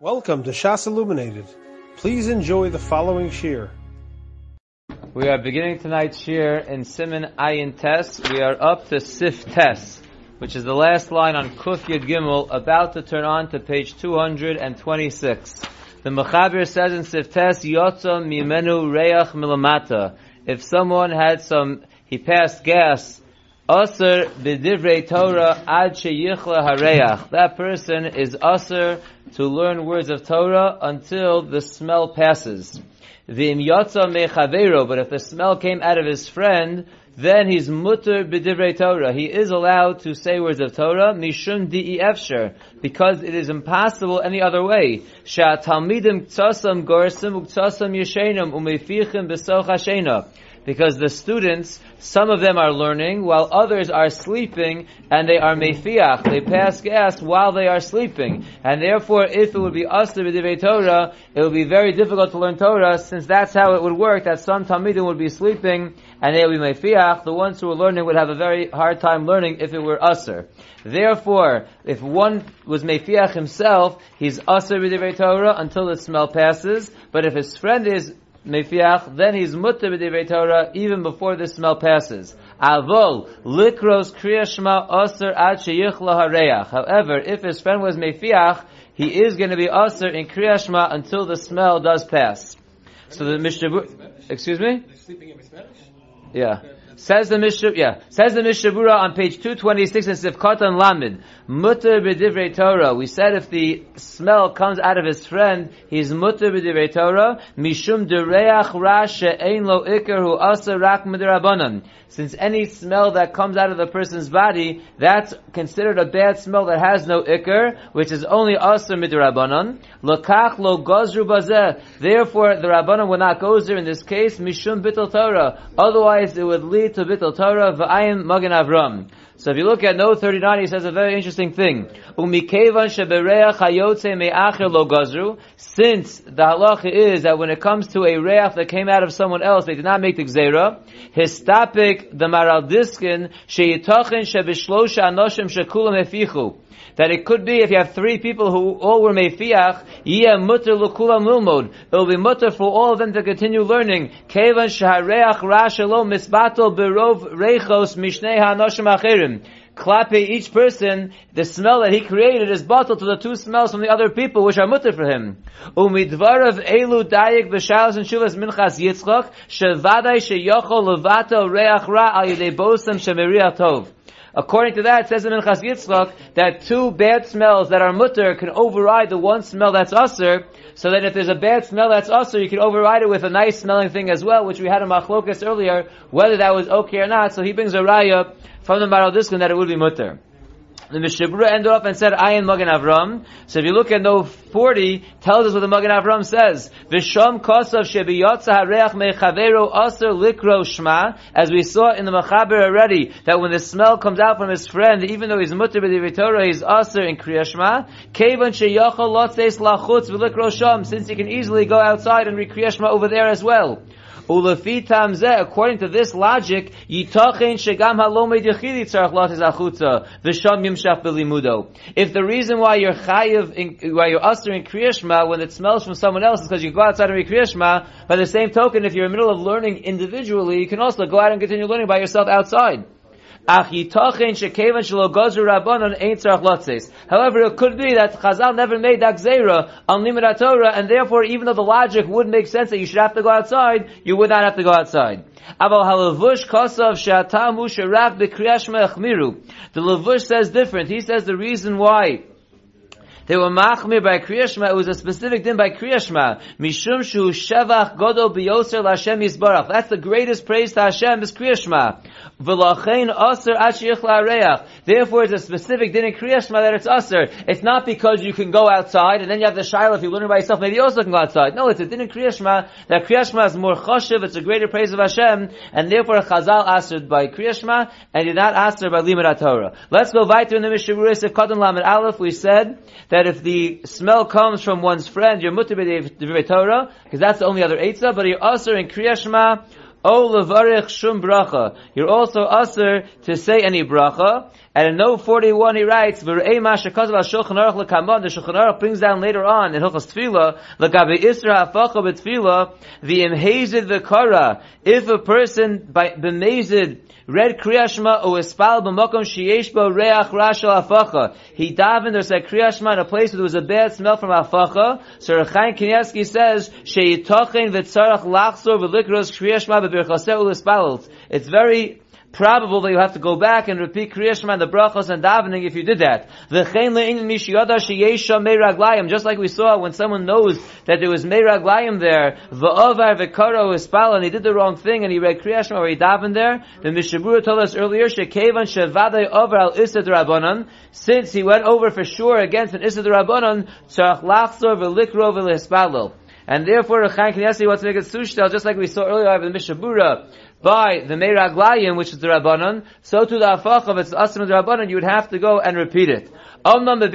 Welcome to Shas Illuminated. Please enjoy the following shir. We are beginning tonight's shir in Siman Ayin Tes. We are up to Sif Tes, which is the last line on Kuf Yud Gimel, about to turn on to page 226. The Mechaber says in Sif Tes, Yotza mimenu reach milamata. If someone had some, he passed gas, Aser b'divrei Torah ad sheyichla hareach. That person is aser to learn words of Torah until the smell passes. V'im yotza mechavero, but if the smell came out of his friend, then he's mutter b'divrei Torah. He is allowed to say words of Torah, mishum di'i efsher, because it is impossible any other way. Sha'talmidim ktsasam gorsim uktsasam yeshenam umefichim b'soch hashena because the students, some of them are learning, while others are sleeping, and they are mefiach. They pass gas while they are sleeping, and therefore, if it would be aster b'divrei Torah, it would be very difficult to learn Torah, since that's how it would work. That some talmidim would be sleeping, and they would be mefiach. The ones who are learning would have a very hard time learning if it were aser. Therefore, if one was mefiach himself, he's aser b'divrei Torah until the smell passes. But if his friend is mefiach, then he's mutter b'divrei Torah even before the smell passes. Avol likros kriyashma ad sheyichla hareach. However, if his friend was mefiach, he is going to be aser in kriyashma until the smell does pass. So the Mishnah, excuse me? Yeah. Says the Mishnah, yeah, says the on page 226 in Sifkat and Lamed, Mutter b'divrei Torah. We said if the smell comes out of his friend, he's mutter b'divrei Torah, mishum dereach ra she'ein lo ikar hu asa rak midrabanan. Since any smell that comes out of the person's body, that's considered a bad smell that has no ikar, which is only asa midrabanan. Lokach lo gozru bazeh. Therefore, the rabbanon will not go there in this case, mishum bittul Torah. Otherwise, it would lead to bittul Torah v'ayim magen avram. So if you look at note 39, he says a very interesting thing. Since the halacha is that when it comes to a reach that came out of someone else, they did not make the gzera. Histapik the Maharil Diskin sheyitochen shebishlosha anoshim shekulam efichu that it could be if you have three people who all were mefiach. It will be mutter for all of them to continue learning. Achirim. Klape each person, the smell that he created is bottled to the two smells from the other people which are mutter for him. Umidvarav elu and shuvas minchas yitzchok, shevadai sheyochol levato reach ra al shemeriach tov. According to that, it says in Minchas Yitzchak that two bad smells that are mutter can override the one smell that's usr, so that if there's a bad smell that's also, you can override it with a nice smelling thing as well, which we had in Machlokas earlier, whether that was okay or not. So he brings a raya from the Maharil Diskin that it would be mutter. The Mishabura ended up and said, I am Magen Avram. So if you look at No 40, tells us what the Magen Avram says. Vishom kosav shebiyotza hareach mechavero aser likro shma. As we saw in the Mechaber already, that when the smell comes out from his friend, even though he's mutter b'divrei Torah, he's aser in kriya shma. Kevan sheyachal lotzeis lachutz v'likro sham. Since he can easily go outside and read kriya shma over there as well. According to this logic. If the reason why you're chayiv, why you're usher in kriyashma when it smells from someone else is because you go outside and read kriyashma, by the same token, if you're in the middle of learning individually, you can also go out and continue learning by yourself outside. However, it could be that Chazal never made that gzera on limit Torah, and therefore, even though the logic would make sense that you should have to go outside, you would not have to go outside. The Levush says different. He says the reason why they were machmir by Kriyashma. It was a specific din by Kriyashma. Mishum shu shevach godol biyoser Hashem yisbarach. That's the greatest praise to Hashem is Kriyashma. V'lachein aser ashiyach la'areach. Therefore, it's a specific din in Kriyashma that it's aser. It's not because you can go outside and then you have the shiloh if you're learning by yourself, maybe you also can go outside. No, it's a din in Kriyashma that Kriyashma is more choshev. It's a greater praise of Hashem, and therefore a Chazal asered by Kriyashma and did not aser by Limud Torah. Let's go weiter in the Mishavuris of Katan Lamed Aleph. We said that if the smell comes from one's friend, you're mutter b'divrei Torah, because that's the only other eitzah, but you're also in Kriyashma, O levarich shum bracha. You're also usher to say any bracha, And in note 41 he writes, V're'ei ma shekaz al Shulchan Aruch l'kamon, the Shulchan Aruch brings down later on in Hilchas Tefillah, l'gabe Isra hafacha b'tefillah, the imhazid v'kara, if a person by b'mazid read Kriyashma or Espal b'makom sheyesh bo reach rashal afacha. He davened or said Kriyashma in a place where there was a bad smell from afacha. So Rechaim Kanievsky says, sheyitochen v'tzarach lachzor v'likros Kriyashma b'birchaseh u'espalot. It's very probable that you have to go back and repeat Kriya Shema and the brachos and davening if you did that. Just like we saw when someone knows that there was meiraglayim there, v'ovar v'karo ispal, and he did the wrong thing and he read Kriya Shema or he davened there, the Mishabura told us earlier, shekevan shevadai over al isad rabbanon, since he went over for sure against an isad rabbanon, tzarach lachzor v'likro v'lispalil. And therefore, Rechaim Kanievsky wants to make it sushtel, just like we saw earlier in the Mishabura, by the Meiraglayim, which is the Rabbanon, so to the Afach of its Asim the Rabbanon, you would have to go and repeat it. However,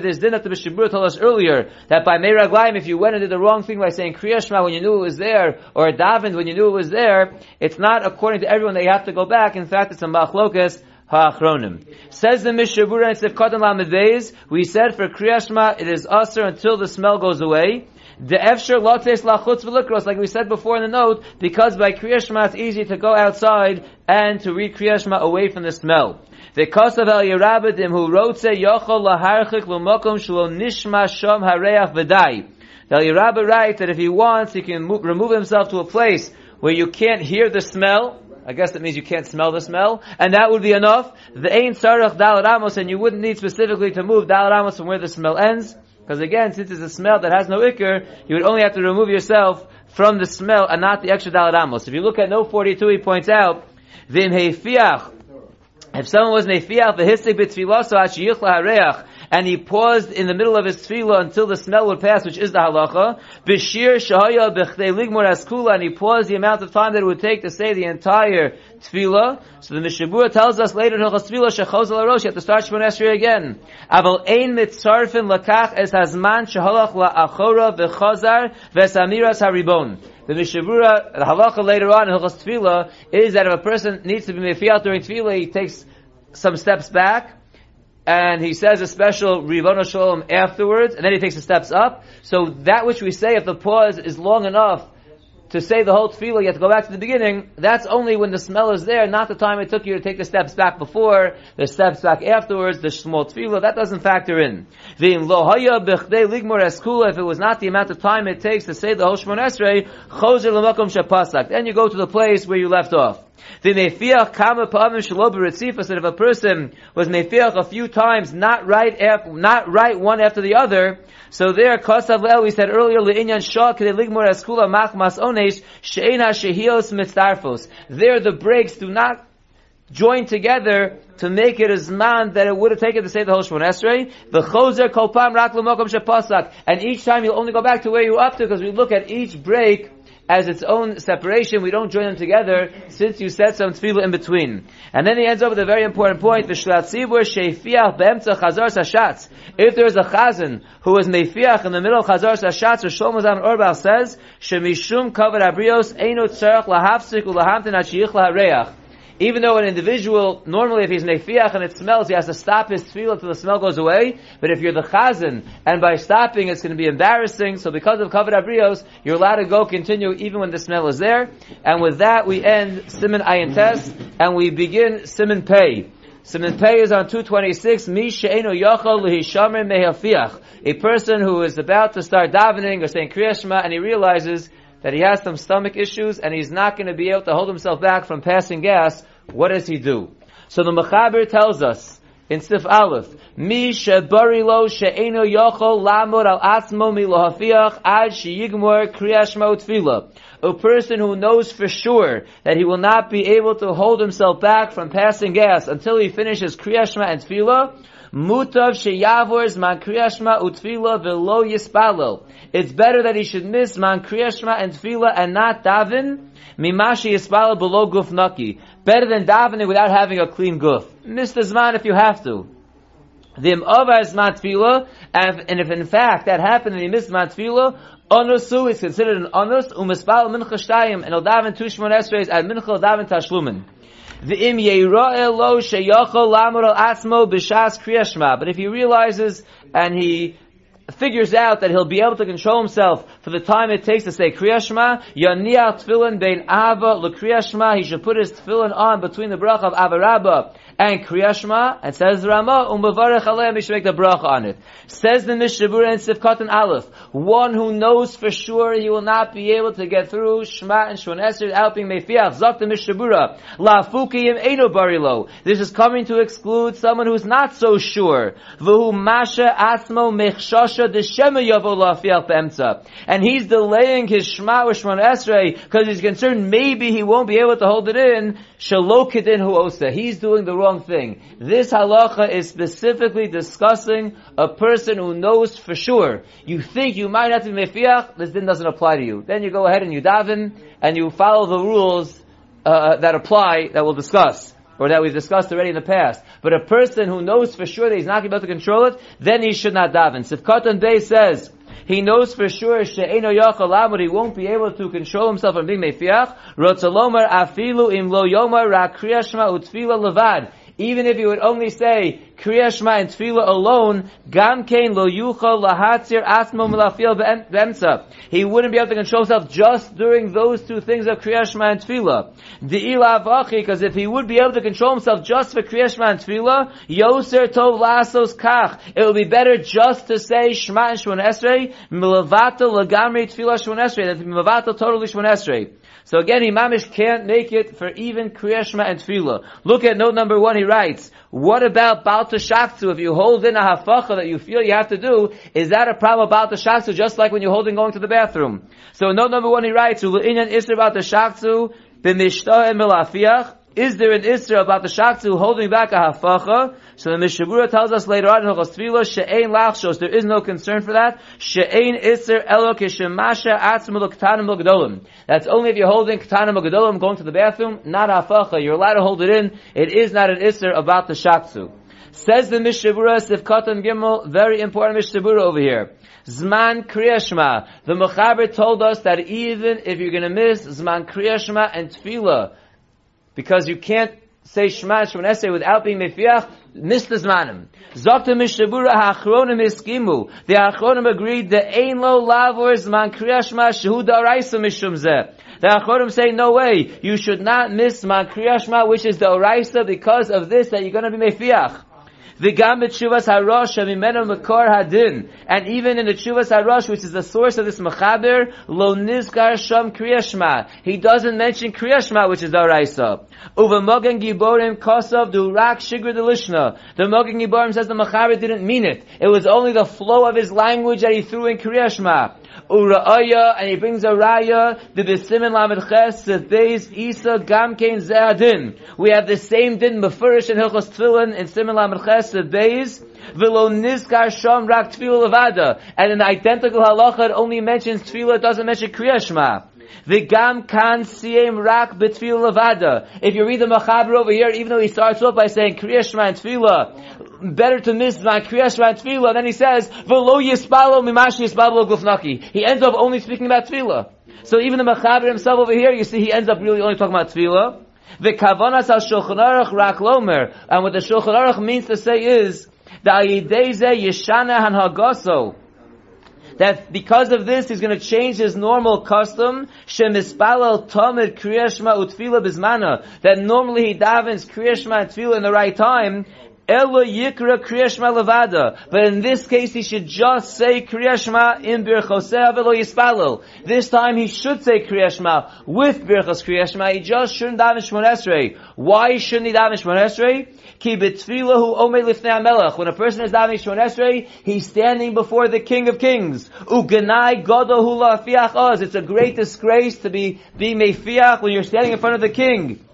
there's din that the Mishabura told us earlier, that by Meiraglayim, if you went and did the wrong thing by saying Kriyashma when you knew it was there, or Davened when you knew it was there, it's not according to everyone that you have to go back. In fact, it's a Machlokas, Ha'achronim. Says the Mishabura in Sifkatan Lamed we said for Kriyashma, it is usher until the smell goes away. The efsher lotes lachutz v'likros, like we said before in the note, because by Kriyashma it's easy to go outside and to read Kriyashma away from the smell. The kosav el yerabedim who wrote say yochol laharchik l'mokom shlo nishma shom hareach v'dai. The Yerabba writes that if he wants, he can move, remove himself to a place where you can't hear the smell, I guess that means you can't smell the smell, and that would be enough. The Ein Sarach Dal Ramos, and you wouldn't need specifically to move Dal Ramos from where the smell ends. Because again, since it's a smell that has no ikr, you would only have to remove yourself from the smell and not the extra Dal Ramos. If you look at note 42, he points out, Vim Heifiach, if someone was Nefiach, the Histik B'Tfilah, so Hachiyichla Hareach, and he paused in the middle of his tefillah until the smell would pass, which is the halacha. Bishir shahaya b'chdei ligmor askula, and he paused the amount of time that it would take to say the entire tefillah. So the Mishabura tells us later in Hilchas Tefillah shechos al you have to start Shemon Esrei again. Aval ein mitzarfin lakach es hazman sheholach la'achora v'chazar v'esamiras haribon. The Mishabura, the halacha later on in Hilchas Tefillah is that if a person needs to be mefiat during Tefillah, he takes some steps back, and he says a special Rivona Shalom afterwards, and then he takes the steps up. So that which we say, if the pause is long enough to say the whole tefillah, you have to go back to the beginning. That's only when the smell is there, not the time it took you to take the steps back before, the steps back afterwards, the small tefillah. That doesn't factor in. If it was not the amount of time it takes to say the whole Shemon Esrei, then you go to the place where you left off. The mefiach kama pa'amim shelo b'ritzifa said if a person was mefiach a few times, not right after, not right one after the other, so there kosav we said earlier le'inyan shah k'de ligmor eskula machmas onesh she'ena shehios mitzarfos. There the breaks do not join together to make it as man that it would have taken to say the whole Shemon Esrei. The choser kolpam rak shepasak. And each time you'll only go back to where you were up to because we look at each break as its own separation. We don't join them together since you said some tefillah in between. And then he ends up with a very important point. If there is a chazan who is mefiach in the middle of chazar sashatz, Shlomo Zalman Auerbach says, shemishum kavod abrios eino tzarech lahafsik ulahamtin hachiyich lahareach. Even though an individual, normally if he's nefiach and it smells, he has to stop his tefillah until the smell goes away. But if you're the chazan, and by stopping it's going to be embarrassing, so because of kavod abrios, you're allowed to go continue even when the smell is there. And with that, we end Siman Ayin and we begin Siman Pei. Siman Pei is on 226, Mi she'enu yachol lehishamer mehafiach. A person who is about to start davening or saying Kriyashma, and he realizes that he has some stomach issues and he's not going to be able to hold himself back from passing gas, what does he do? So the Mechaber tells us in Sif Aleph, Mi shebari lo she'eno yochol lamod al atzmo mi lohafiach ad sheyigmor kriyashmo tefillah. A person who knows for sure that he will not be able to hold himself back from passing gas until he finishes kriyashma and tefillah, Mutav sheyavor man kriyashma utfila velo yispalo. It's better that he should miss man kriyashma and tefila and not daven. Mimashi yispalo below guf naki. Better than davening without having a clean guf. Miss the zman if you have to. The over zman tefila, and if in fact that happened and he missed zman tefila, onusu is considered an onus umispal mincha shtayim and el daven tushmon esreis at mincha daven tashlumen. But if he realizes and he figures out that he'll be able to control himself for the time it takes to say Kriyashma, Tefillin Bein Ava he should put his tefillin on between the bracha of Avarabba and Kriyashma, and says Rama, Umavarech Aleim, he should make the bracha on it. Says the Mishabura and Sifkat and Aleph, one who knows for sure he will not be able to get through Shema and Shon Esr without being Mefiach, Zok the Mishabura, La Fukiyim Eino Barilo. This is coming to exclude someone who's not so sure. Vuhu Masha Asmo Mechshasha Deshema Yavo La Fiach Be'emtza. And he's delaying his Shema with Shon Esrei because he's concerned maybe he won't be able to hold it in. Shalokidin Huosa. He's doing the wrong thing. This halacha is specifically discussing a person who knows for sure. You think you might have to be mefiach, this din doesn't apply to you. Then you go ahead and you daven, and you follow the rules uh, that apply, that we'll discuss or that we've discussed already in the past. But a person who knows for sure that he's not going to be able to control it, then he should not daven. Sifkatan Bey says, he knows for sure she'eno yachal he won't be able to control himself from being mefiach. Rotzalomer afilu im lo yomar ra kriyashma utfila levad even if you would only say Kriya Shema and Tefillah alone, Gam Kain Lo Yuchal Lahatzir Asmo Melafil Bemsa. He wouldn't be able to control himself just during those two things of Kriya Shema and Tefillah. De'ila Avachi, because if he would be able to control himself just for Kriya Shema and Tefillah, Yoser Tov Lasos Kach. It would be better just to say Shema and Shemon Esrei, Milavato Lagamri Tefillah Shemon Esrei, that Milavato totally Shemon Esrei. So again, Imamish can't make it for even Kriyashma and Tefillah. Look at note number one, he writes, what about Balta Shaktu? If you hold in a hafacha that you feel you have to do, is that a problem about the Shaktu, just like when you're holding going to the bathroom? So note number one, he writes, U'inyan Isra about the Shaktu, b'mishtah milafiach, is there an Isra about the Shaktu holding back a hafacha? So the Mishabura tells us later on in she'ein lachshos, there is no concern for that. She'ein Isra elo kishemasha atzim k'tanim gedolim. That's only if you're holding k'tanim gedolim, going to the bathroom, not hafacha. You're allowed to hold it in. It is not an Isra about the Shaktu. Says the Mishabura, Sifkatan Gimel, very important Mishabura over here. Zman Kriyashma. The Mechaber told us that even if you're going to miss Zman Kriyashma and Tefillah, because you can't say Shema Shemon Esrei without being Mefiach, miss the Zmanim. Zokta Mishabura HaAchronim Iskimu. The Achronim agreed that Ein Lo Lavor Zman Kriya Shema Shehu Da'araisa Mishum Zeh. The Achronim say, no way, you should not miss Zman Kriya Shema, which is the Oraisa, because of this, that you're going to be Mefiach. V'gam b'tshuvas harosh mimenu makor hadin. And even in the tshuvas harosh, which is the source of this mechaber, lo nizkar sham kriyashma. He doesn't mention kriyashma, which is the oraisa. Uva mogen giborim kosav du rak shigr delishna. The mogen giborim says the mechaber didn't mean it. It was only the flow of his language that he threw in kriyashma. Ura'aya, and he brings a raya, the Besimin Lamed Ches, Sedeis Isa Gamkein Ze'adin. We have the same din Mefurish and Hilchos Tfilin in Simin Lamed Ches, Sedeis, Velo Nizkar Shom Rak Tfilah Levada. And an identical halacha, only mentions Tfilah, doesn't mention Kriyashma. V'gam kan siyem rak betfil levada. If you read the Machaber over here, even though he starts off by saying Kriya Shema and Tefillah, better to miss my Kriya Shema and Tefillah, then he says, V'lo yispalo mimashi yispalo gufnaki. He ends up only speaking about Tefillah. So even the Machaber himself over here, you see, he ends up really only talking about Tefillah. The kavanas al Shulchan Aruch rak lomer. And what the Shulchan Aruch means to say is, the ayideze yeshana han hagoso that because of this, he's going to change his normal custom, shemispalel tamid kriyashma utfila bizmana, that normally he davens kriyashma utfila in the right time, Ella Yikra Kriyashma Levada. But in this case, he should just say Kriyashma in Birchoseh Velo Yispalel. This time he should say Kriyashma with Birchos Kriyashma. He just shouldn't daven Shmon Esrei. Why shouldn't he daven Shmon Esrei? Ki betfilahu omei lifnei melech. When a person is davening Shmon Esrei, he's standing before the King of Kings. Uganai godo hula fiach oz. It's a great disgrace to be, be mefiach when you're standing in front of the King.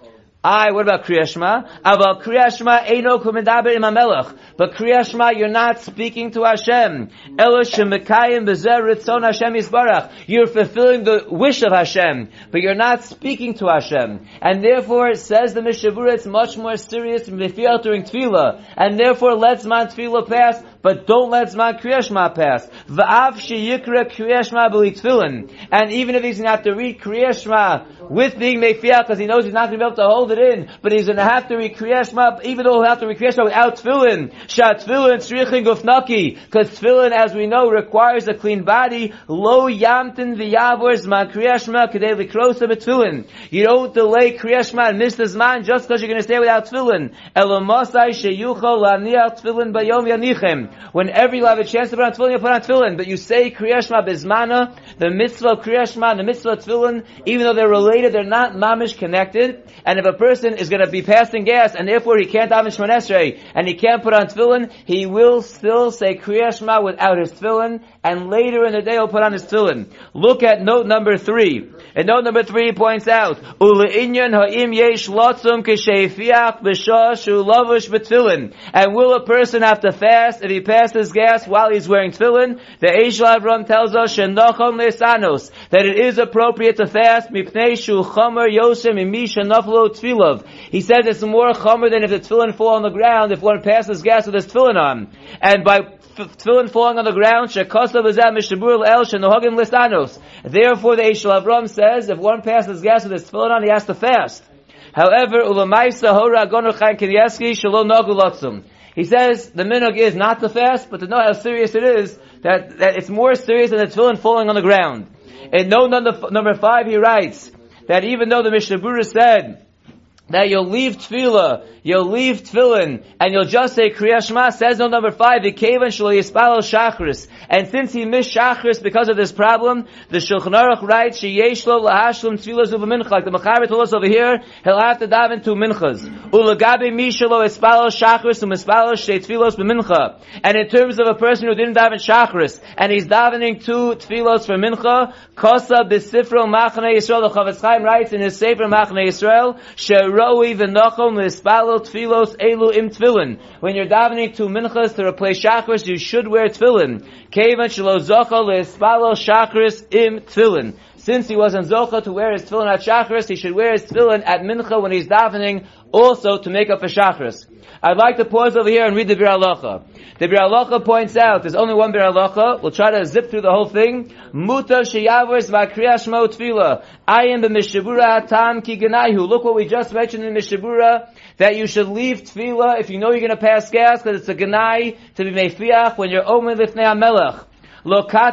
I, what about Kriyashma? About Kriyashma, Eino kumedaber im melech. But Kriyashma, you're not speaking to Hashem. Elo shemekayim bezer ritzon Hashem yisbarach. You're fulfilling the wish of Hashem, but you're not speaking to Hashem. And therefore, says the Mishavura, it's much more serious than during Tefillah. And therefore, let's man Tefillah pass but don't let Zman Kriyashma pass. V'av sheyikra Kriyashma b'li tefillin. And even if he's going to have to read Kriyashma with being Mefiach, because he knows he's not going to be able to hold it in, but he's going to have to read Kriyashma, even though he'll have to read Kriyashma without tefillin. Shat tefillin tzrichin gufnaki. Because tefillin, as we know, requires a clean body. Lo yamtin v'yavor Zman Kriyashma kadei likrosa b'tefillin. You don't delay Kriyashma and miss the Zman just because you're going to stay without tefillin. Elomasai sheyuchol laniach tefillin bayom yanichem. Whenever you have a chance to put on tefillin, you put on tefillin. But you say Kriyashma bezmana, the mitzvah of Kriyashma and the mitzvah of tefillin, even though they're related, they're not mamish connected. And if a person is going to be passing gas, and therefore he can't have Shmonesrei, and he can't put on tefillin, he will still say Kriyashma without his tefillin, and later in the day he'll put on his tefillin. Look at note number three. And note number three points out, Ule'inyan ha'im yesh lotzum k'sheifiach b'shah shu lavush b'tefillin. And will a person have to fast if he passes gas while he's wearing tefillin? The Eish Lavram tells us, Shenochon lesanos, that it is appropriate to fast, mipnei shu chomer yosem imi shenoflo tefillov. He says it's more chomer than if the tefillin fall on the ground, if one passes gas with his tefillin on. And by tefillin falling on the ground, shekosav azam mishabur el shenohogim lisanos. Therefore, the Eish Avram says, if one passes gas with his tefillin on, he has to fast. However, ulamaisa hora gonor chaim Kanievsky shalom nagu He says the minhag is not to fast, but to know how serious it is, that, that it's more serious than the tefillin falling on the ground. In note number, number five, he writes that even though the Mishnah Berurah said that you'll leave tefillah, you'll leave tefillin, and you'll just say Kriya Shema, says on number five, V'kevan shlo yispalo shachris. And since he missed shachris because of this problem, the Shulchan Aruch writes, Sheyesh lo lahashlim tefillah zuva mincha. Like the Mechaber told us over here, he'll have to daven two minchas. Ulagabe mishalo ispalo shachris um ispalo she tefillos b'mincha. And in terms of a person who didn't daven shachris, and he's davening two tefillos for mincha, kosa b'sifro machane Yisrael, the Chafetz Chaim writes in his Sefer Machane Yisrael, Roi v'nochom l'spalo tfilos elu im tefillin. When you're davening to minchas to replace chakras, you should wear tefillin. Kevan shelo zocha l'spalo chakras im tefillin. Since he wasn't zocha to wear his tefillin at chakras, he should wear his tefillin at mincha when he's davening, also to make up for chakras. I'd like to pause over here and read the Biur Halacha. The Biur Halacha points out, there's only one Biur Halacha, we'll try to zip through the whole thing. Muta sheyavos v'akriyas shmo tefillah. I am the Mishabura Tam Ki. Look what we just mentioned in Mishabura, that you should leave tefillah if you know you're going to pass gas, because it's a ganai to be mefiach when you're omer lifnei HaMelech. That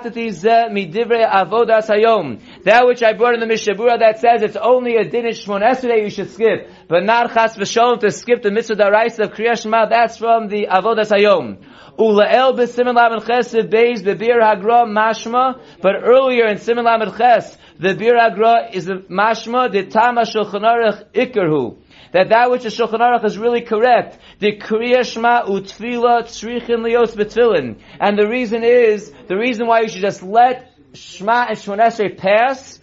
which I brought in the Mishabura that says it's only a din in Esrei you should skip, but not chas v'sholem to skip the mitzvah daraisa of Kriyash Shema, that's from the avodas hayom. Ulael b'simen lamed chesiv beis bebir hagra mashma, but earlier in simen lamed ches, the bir hagra is the mashma, the tama shulchan aruch that that which the Shulchan Aruch is really correct. The Kriya Shema utfila tzrichin lios betfilin. And the reason is, the reason why you should just let Shema and Shmonesrei pass,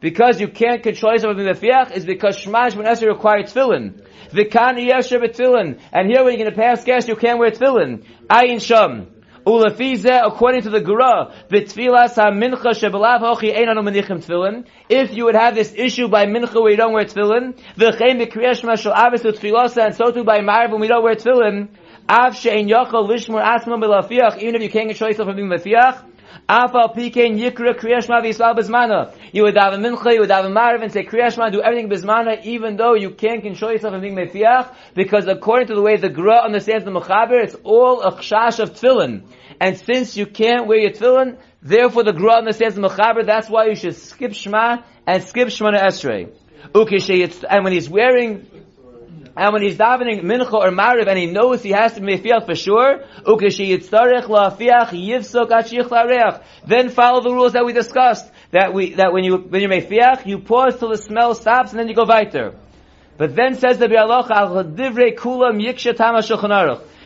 because you can't control yourself with the is because Shema and Shmonesrei require tefillin. V'kan yesher betfilin. And here when you're going to pass gas, you can't wear tefillin. Ayin sham. Ulafize, according to the Gura, shebelav hochi menichim. If you would have this issue by mincha where you don't wear tefillin, v'chein b'kriyash mashal avis utfilasa, and so too by marv when we don't wear tefillin, av she'en yochel lishmur asma b'lafiach, even if you can't control yourself from being lafiach, Afal pikein yikra kriyashma v'yisrael bezmana. You would have a mincha, you would have a marv and say kriyashma, do everything bezmana, even though you can't control yourself from being mefiach, because according to the way the Gra understands the mechaber, it's all a chash of tefillin. And since you can't wear your tefillin, therefore the Gra understands the mechaber, that's why you should skip shema and skip shemana esrei. And when he's wearing and when he's davening mincha or mariv and he knows he has to be mefiach for sure, then follow the rules that we discussed. That we that when you when you mefiach, you pause till the smell stops and then you go weiter. But then says the Bialoch al divrei kulam yiksha tama shulchan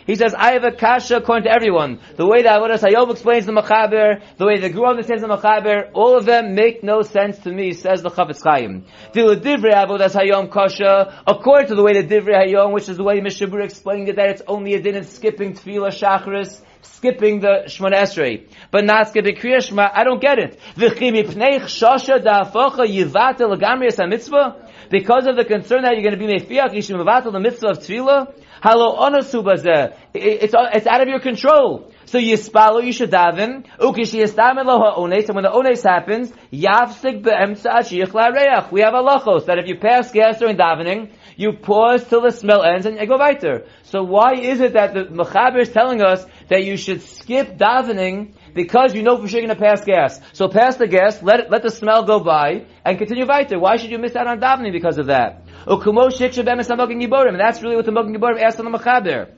he says, I have a kasha according to everyone. The way that Avodas Hayom explains the Machaber, the way the Gra understands the Machaber, all of them make no sense to me, says the Chafetz Chaim. Divrei Avodas Hayom kasha, according to the way the Divrei Hayom, which is the way Mishabur explained it, that it's only a din of skipping Tefillah Shachris, skipping the Shemona Esrei, but not skipping Kriya Shema, I don't get it. Because of the concern that you're going to be mefiach, you should mevatel the mitzvah of tefillah. Halo onasu. It's, uh, it's out of your control. So yispalo, you should daven. Ukish yistamin lo ha'ones. And when the ones happens, yafsik be'emtza ashiyach la'reach. We have halachos that if you pass gas during davening, you pause till the smell ends and you go weiter. So why is it that the Mechaber is telling us that you should skip davening because you know for sure you're going to pass gas. So pass the gas, let it, let the smell go by, and continue weiter. Why should you miss out on davening because of that? That's really what the Mogen Giborim asked on the Mechaber.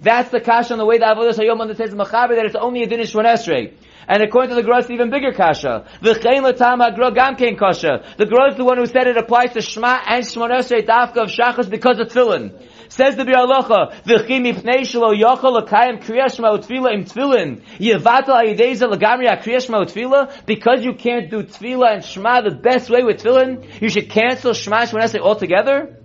That's the kasha on the way the Avodah Hayom understands the Mechaber that it's only a din Esrei. And according to the Gra, it's even bigger kasha. The Latama Gra Gam Kain kasha. The Gra is the one who said it applies to Shema and Shemon Esrei Dafka of Shachas because of Tefillin. Says the Bialocha, V'chi mipnei shelo yochel l'kayim kriyash ma'utfila im tefillin, yevatel ha'yideza l'gamri ha'kriyash ma'utfila, because you can't do tefillah and shema the best way with tefillin, you should cancel shema and shema altogether?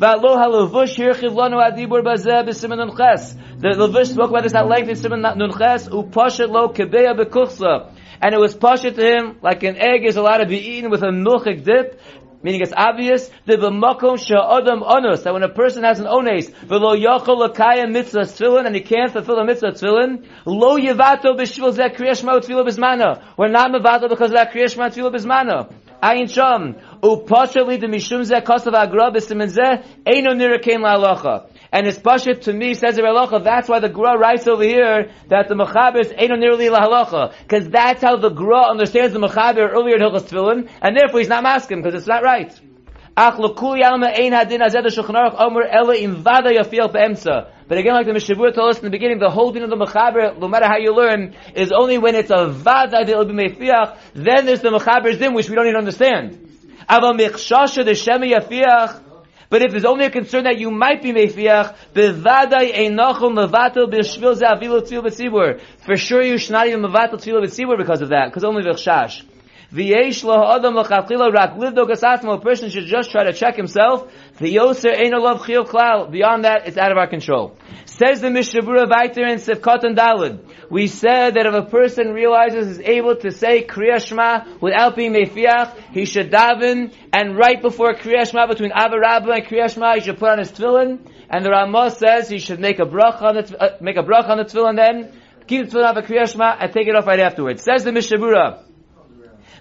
V'alo ha'levush hirchiv lanu adibur bazeh b'simen nunches. The Levush spoke about this at length in Simen Nunches, upashet lo kebeya bekuchsa. And it was pashet to him, like an egg is allowed to be eaten with a milchik dip, Meaning it's obvious that the b'makom sha'adam onus that when a person has an ones v'lo yachol l'kayim mitzvah tefillin and he can't fulfill a mitzvah tefillin lo yevato b'shvil zeh kriyash ma'u tefillah b'zmana. We're not mevato because of that kriyash ma'u tefillah b'zmana. Ayin sham upashali de mishum zeh kosav agra b'simen zeh eino nirakein la'alacha and it's pashit to me, says the halacha, that's why the Gra writes over here that the Mechaber Eino nearly la halacha. Because that's how the Gra understands the Mechaber earlier in Hilchas Tefillin, and therefore he's not masking, because it's not right. But again, like the Mishavur told us in the beginning, the whole of the Mechaber, no matter how you learn, is only when it's a vada that will be mefiach, then there's the Mechaber's din, which we don't even understand. But if there's only a concern that you might be mefiach, bevadai einachol mevatel b'shvil ze avilu tzil b'tzibur. For sure you should not even mevatel tzil b'tzibur because of that, because only v'chshash. V'yesh lo adam l'chachila rak livdo gasatmo, a person should just try to check himself. V'yoser ein olav chiyov klal. Beyond that, it's out of our control. Says the Mishabura Vaiter in Sivkot and Dalid. We said that if a person realizes is able to say Kriya Shema without being Mefiach, he should daven, and right before Kriya Shema, between Avarabba and Kriya Shema, he should put on his tefillin, and the Ramah says he should make a bracha on the, uh, make a bracha on the tefillin then, keep the tefillin on the Kriya Shema, and take it off right afterwards. Says the Mishabura,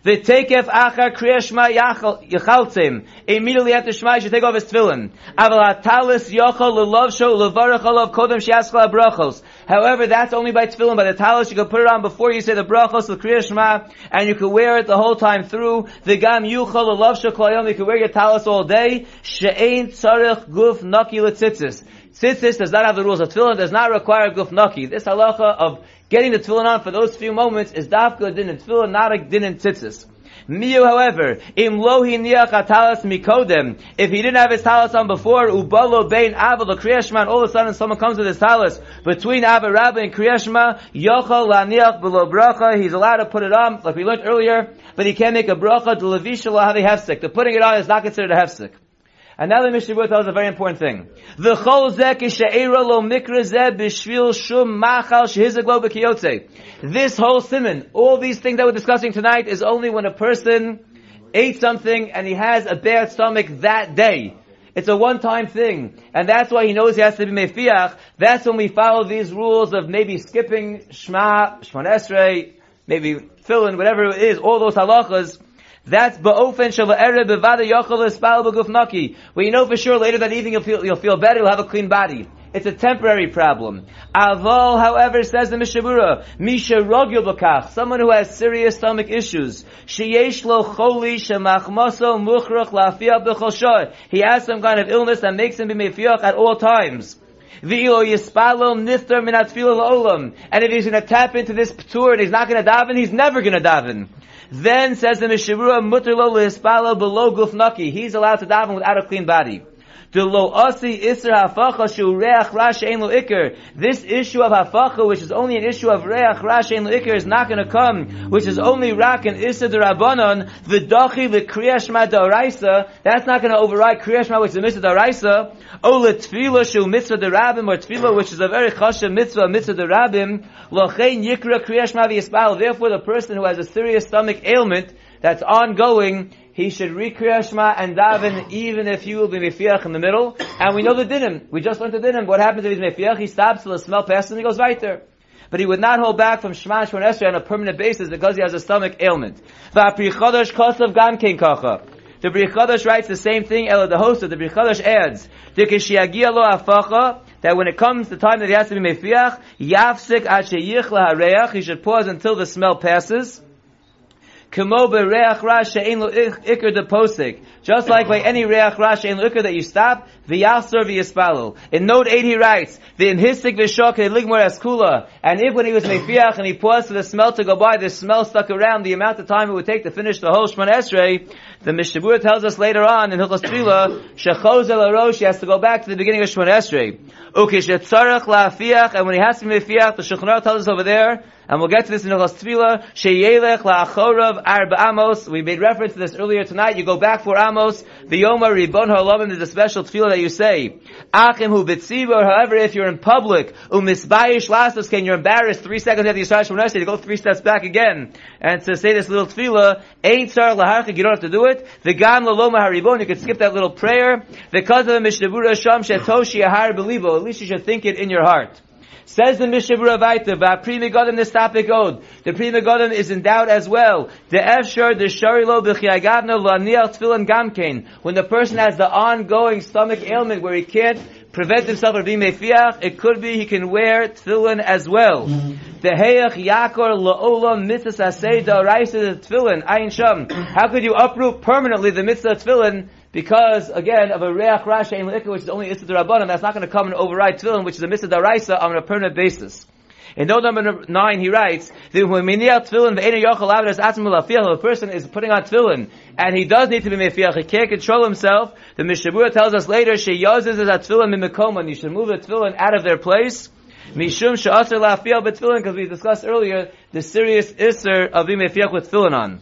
V'tekef achar kriya shema yachaltzim. Immediately after shema, you take off his tefillin. Aval hatalis yochol lelovsho levarach olav kodem shiaskala brachos. However, that's only by tefillin. By the talis, you can put it on before you say the brachos the kriya shema, and you can wear it the whole time through. The gam yuchol lelovsho kolayom. You can wear your talis all day. She'ein tzarech guf naki letzitzis. Tzitzis does not have the rules of tefillin, does not require guf naki. This halacha of Getting the tefillin on for those few moments is dafka din in tefillin, not a din in tzitzis. Miyu, however, im lohi atalas mikodem. If he didn't have his talis on before, ubalo bein ava kriyashma, and all of a sudden someone comes with his talis between ava rabba and kriyashma, yochal laniach below bracha. He's allowed to put it on, like we learned earlier, but he can't make a bracha. The levisha lahavi hefsek. The putting it on is not considered a hefsek. And now the Mishnah tells a very important thing. The chol zek she'era lo mikra b'shvil shum machal. This whole simon, all these things that we're discussing tonight is only when a person ate something and he has a bad stomach that day. It's a one-time thing. And that's why he knows he has to be mefiach. That's when we follow these rules of maybe skipping shma, shmon esrei, maybe fill whatever it is, all those halachas, that's ba'ofen shava'ere bevada yochel espal b'guf naki. Where you know for sure later that evening you'll feel, you'll feel better, you'll have a clean body. It's a temporary problem. Aval, however, says the Mishabura, Misha rogil someone who has serious stomach issues. Sheyesh lo choli shemachmoso muchrach lafiyah b'chol He has some kind of illness that makes him be mefiach at all times. V'io yespalo nifter minatfiyach olam. And if he's going to tap into this p'tur and he's not going to daven, he's never going to daven. Then says the Mishabura, mutter lo below guf naki. He's allowed to daven without a clean body. This issue of hafacha, which is only an issue of reach rash ein ikr, is not going to come, which is only rak and issa derabanan, v'dachi v'kriyashma da'araisa, that's not going to override kriyashma, which is a mitzvah da'araisa, o l'tfila shu mitzvah derabim, or tfila, which is a very chasha mitzvah, mitzvah derabim, lochein yikra kriyashma v'yispal, therefore the person who has a serious stomach ailment, that's ongoing, he should recreate and daven even if he will be mefiach in the middle. And we know the dinim. We just learned the dinim. What happens if he's mefiach? He stops till the smell passes and he goes right there. But he would not hold back from Shema Shemon Esrei on a permanent basis because he has a stomach ailment. The Bri Chodesh writes the same thing, Ella the host of the Bri Chodesh adds, that when it comes the time that he has to be mefiach, he should pause until the smell passes. Just like by any reach ra she'en lo ikr that you stop, v'yasser v'yispalel. In note 8 he writes, v'imhisik v'shok ligmor eskula. And if when he was mefiach and he paused for the smell to go by, the smell stuck around the amount of time it would take to finish the whole Shemon Esrei, the Mishabur tells us later on in Hilchos Tefillah, shechos el arosh, he has to go back to the beginning of Shemon Esrei. Ukish yetzarech la'afiach, and when he has to be mefiach, the Shulchan tells us over there, and we'll get to this in Hilchos Tefillah. Sheyelech la'achorav arba amos. We made reference to this earlier tonight. You go back for Amos. The Yoma Ribon Ha'olamim is a special Tefillah that you say. Achim hu bitzibor. However, if you're in public, umisbayish lastos, can you're embarrassed three seconds after you start Shemon to go three steps back again and to say this little Tefillah. Ain't sar laharchik. You don't have to do it. The gam laloma haribon. You could skip that little prayer. The mishnebura sham shetoshi ahar belibo. At least you should think it in your heart. Says the Mishnah Vaita, Pri Megadim this topic ode. The Pri Megadim is in doubt as well. The Efshar, the Sharilo, B'chiagavno, Laniel, Tfilin, Gamkein. When the person has the ongoing stomach ailment where he can't prevent himself from being mefiach, it could be he can wear tefillin as well. Mm-hmm. The heyach yakor la'olam mitzvah asay da'araisa tefillin, ayin sham. How could you uproot permanently the mitzvah tefillin because again of a reach rasha in which is only issa rabbanim, that's not going to come and override tefillin, which is a mitzvah daraisa on a permanent basis. In note number nine, he writes a person is putting on tefillin and he does need to be mefiach, he can't control himself. The Mishabura tells us later, she yozes is at tefillin mimikoman. You should move the tefillin out of their place. Mishum she'aser la'afiyah b'tefillin, because we discussed earlier the serious isser of being with tefillin on.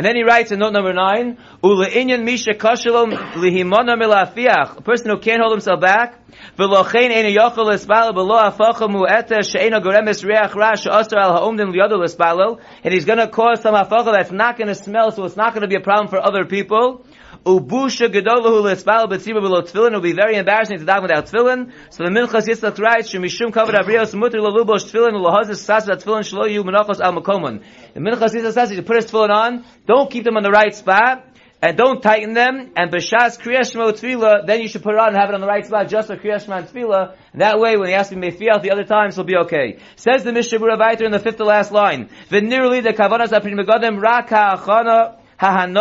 And then he writes in note number nine, Ule'inyan misha kashalom lihimona milafiach, a person who can't hold himself back, v'lochein ena yochel espalel below afacha mu'eta she'ena goremes reach ra she'asar al ha'omdim liyadol espalel, and he's gonna cause some afacha that's not gonna smell, so it's not gonna be a problem for other people. Ubusha gedolahu l'espal b'tzibah below tefillin. will be very embarrassing to daven without tefillin. So the Minchas Yitzchak writes, Shemishum kavod abrios mutter lalubosh tefillin u'lahazis sas tefillin shlo yu menachos al makomon. The Minchas Yitzchak says, you put his tefillin on, don't keep them on the right spot, and don't tighten them, and b'shas kriyas shmo tefillah, then you should put it on and have it on the right spot just for kriyas shmo tefillah. That way, when he has to be mefiach the other times, he'll be okay. Says the Mishabura Vayter in the fifth to last line, V'nirli the kavanas aprim megadim rak ha'achana That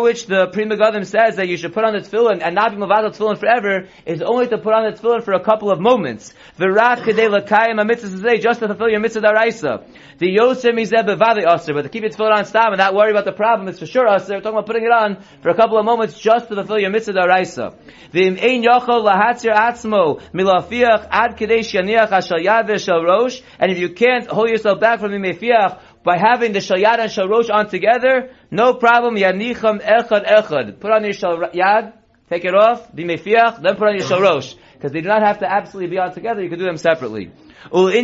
which the Pri Megadim says that you should put on the tefillin and not be mavad tefillin forever is only to put on the tefillin for a couple of moments. V'rak kedei lakayim a mitzvah just to fulfill your mitzvah daraisa. The yosem izeh bevadi aser, but to keep your tefillin on stam and not worry about the problem, it's for sure aser. We're talking about putting it on for a couple of moments just to fulfill your mitzvah daraisa. V'im ein yochol lahatzir atzmo milafiach ad kedei shaniach ashal yad rosh, and if you can't hold yourself back from the mefiach, by having the shalyad and shalrosh on together, no problem. Yanicham echad echad. Put on your shalyad, take it off, be mefiach, then put on your shalrosh. Because they do not have to absolutely be on together, you can do them separately. In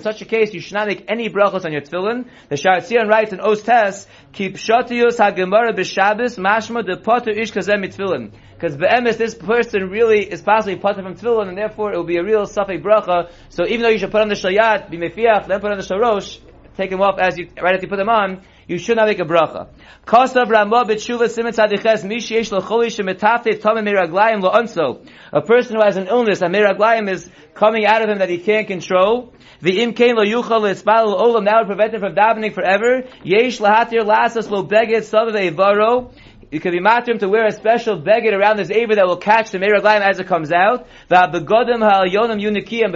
such a case, you should not make any brachas on your tefillin. The Sharatzion writes in Os Tes, keep shatius hagemara b'shabes mashma de poter ish kazem tefillin. Because be'emes, this person really is possibly potter from tefillin, and therefore it will be a real safek bracha. So even though you should put on the shayat, be mefiach, then put on the sharosh, take them off as you, right after you put them on, you should not make a bracha. Kosav Ramah b'tshuva simen tzadiches mishi yesh l'choli shemetafte tamim miraglayim lo'onso. A person who has an illness and miraglayim is coming out of him that he can't control. The imkain lo yuchal l'espal olam now would prevent him from davening forever. Yesh lahatir lasas lo beged savav evaro you can be matrim to wear a special beged around this aver that will catch the meraglayim as it comes out. But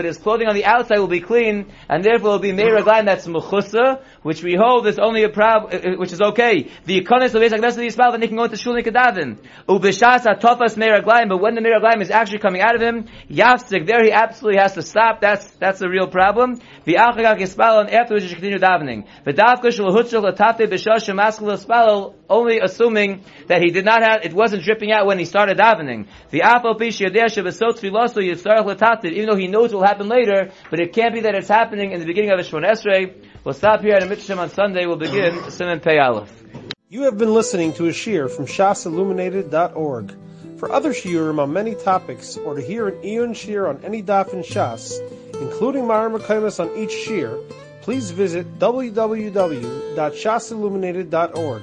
his clothing on the outside will be clean, and therefore will be meraglayim that's mechusa, which we hold is only a prob, uh, uh, which is okay. The ikonis of Yisak Nesa Yisrael, then he can go into shul nikadavin. Ubishas atofas meraglayim, but when the meraglayim is actually coming out of him, yafsik, there he absolutely has to stop. That's, that's a real problem. The achagak yispal, and afterwards he should continue davening. The davka shul hutzul latate b'shas shemaskal only assuming that he did not have, it wasn't dripping out when he started davening. The even though he knows it will happen later, but it can't be that it's happening in the beginning of Shemon Esrei. We'll stop here at a mitzvah on Sunday. We'll begin Siman Pei Aleph. You have been listening to a shear from shasilluminated.org. For other shiurim on many topics, or to hear an Eon shear on any daf in Shas, including Mara Mekaimas on each shear, please visit www.shasilluminated.org.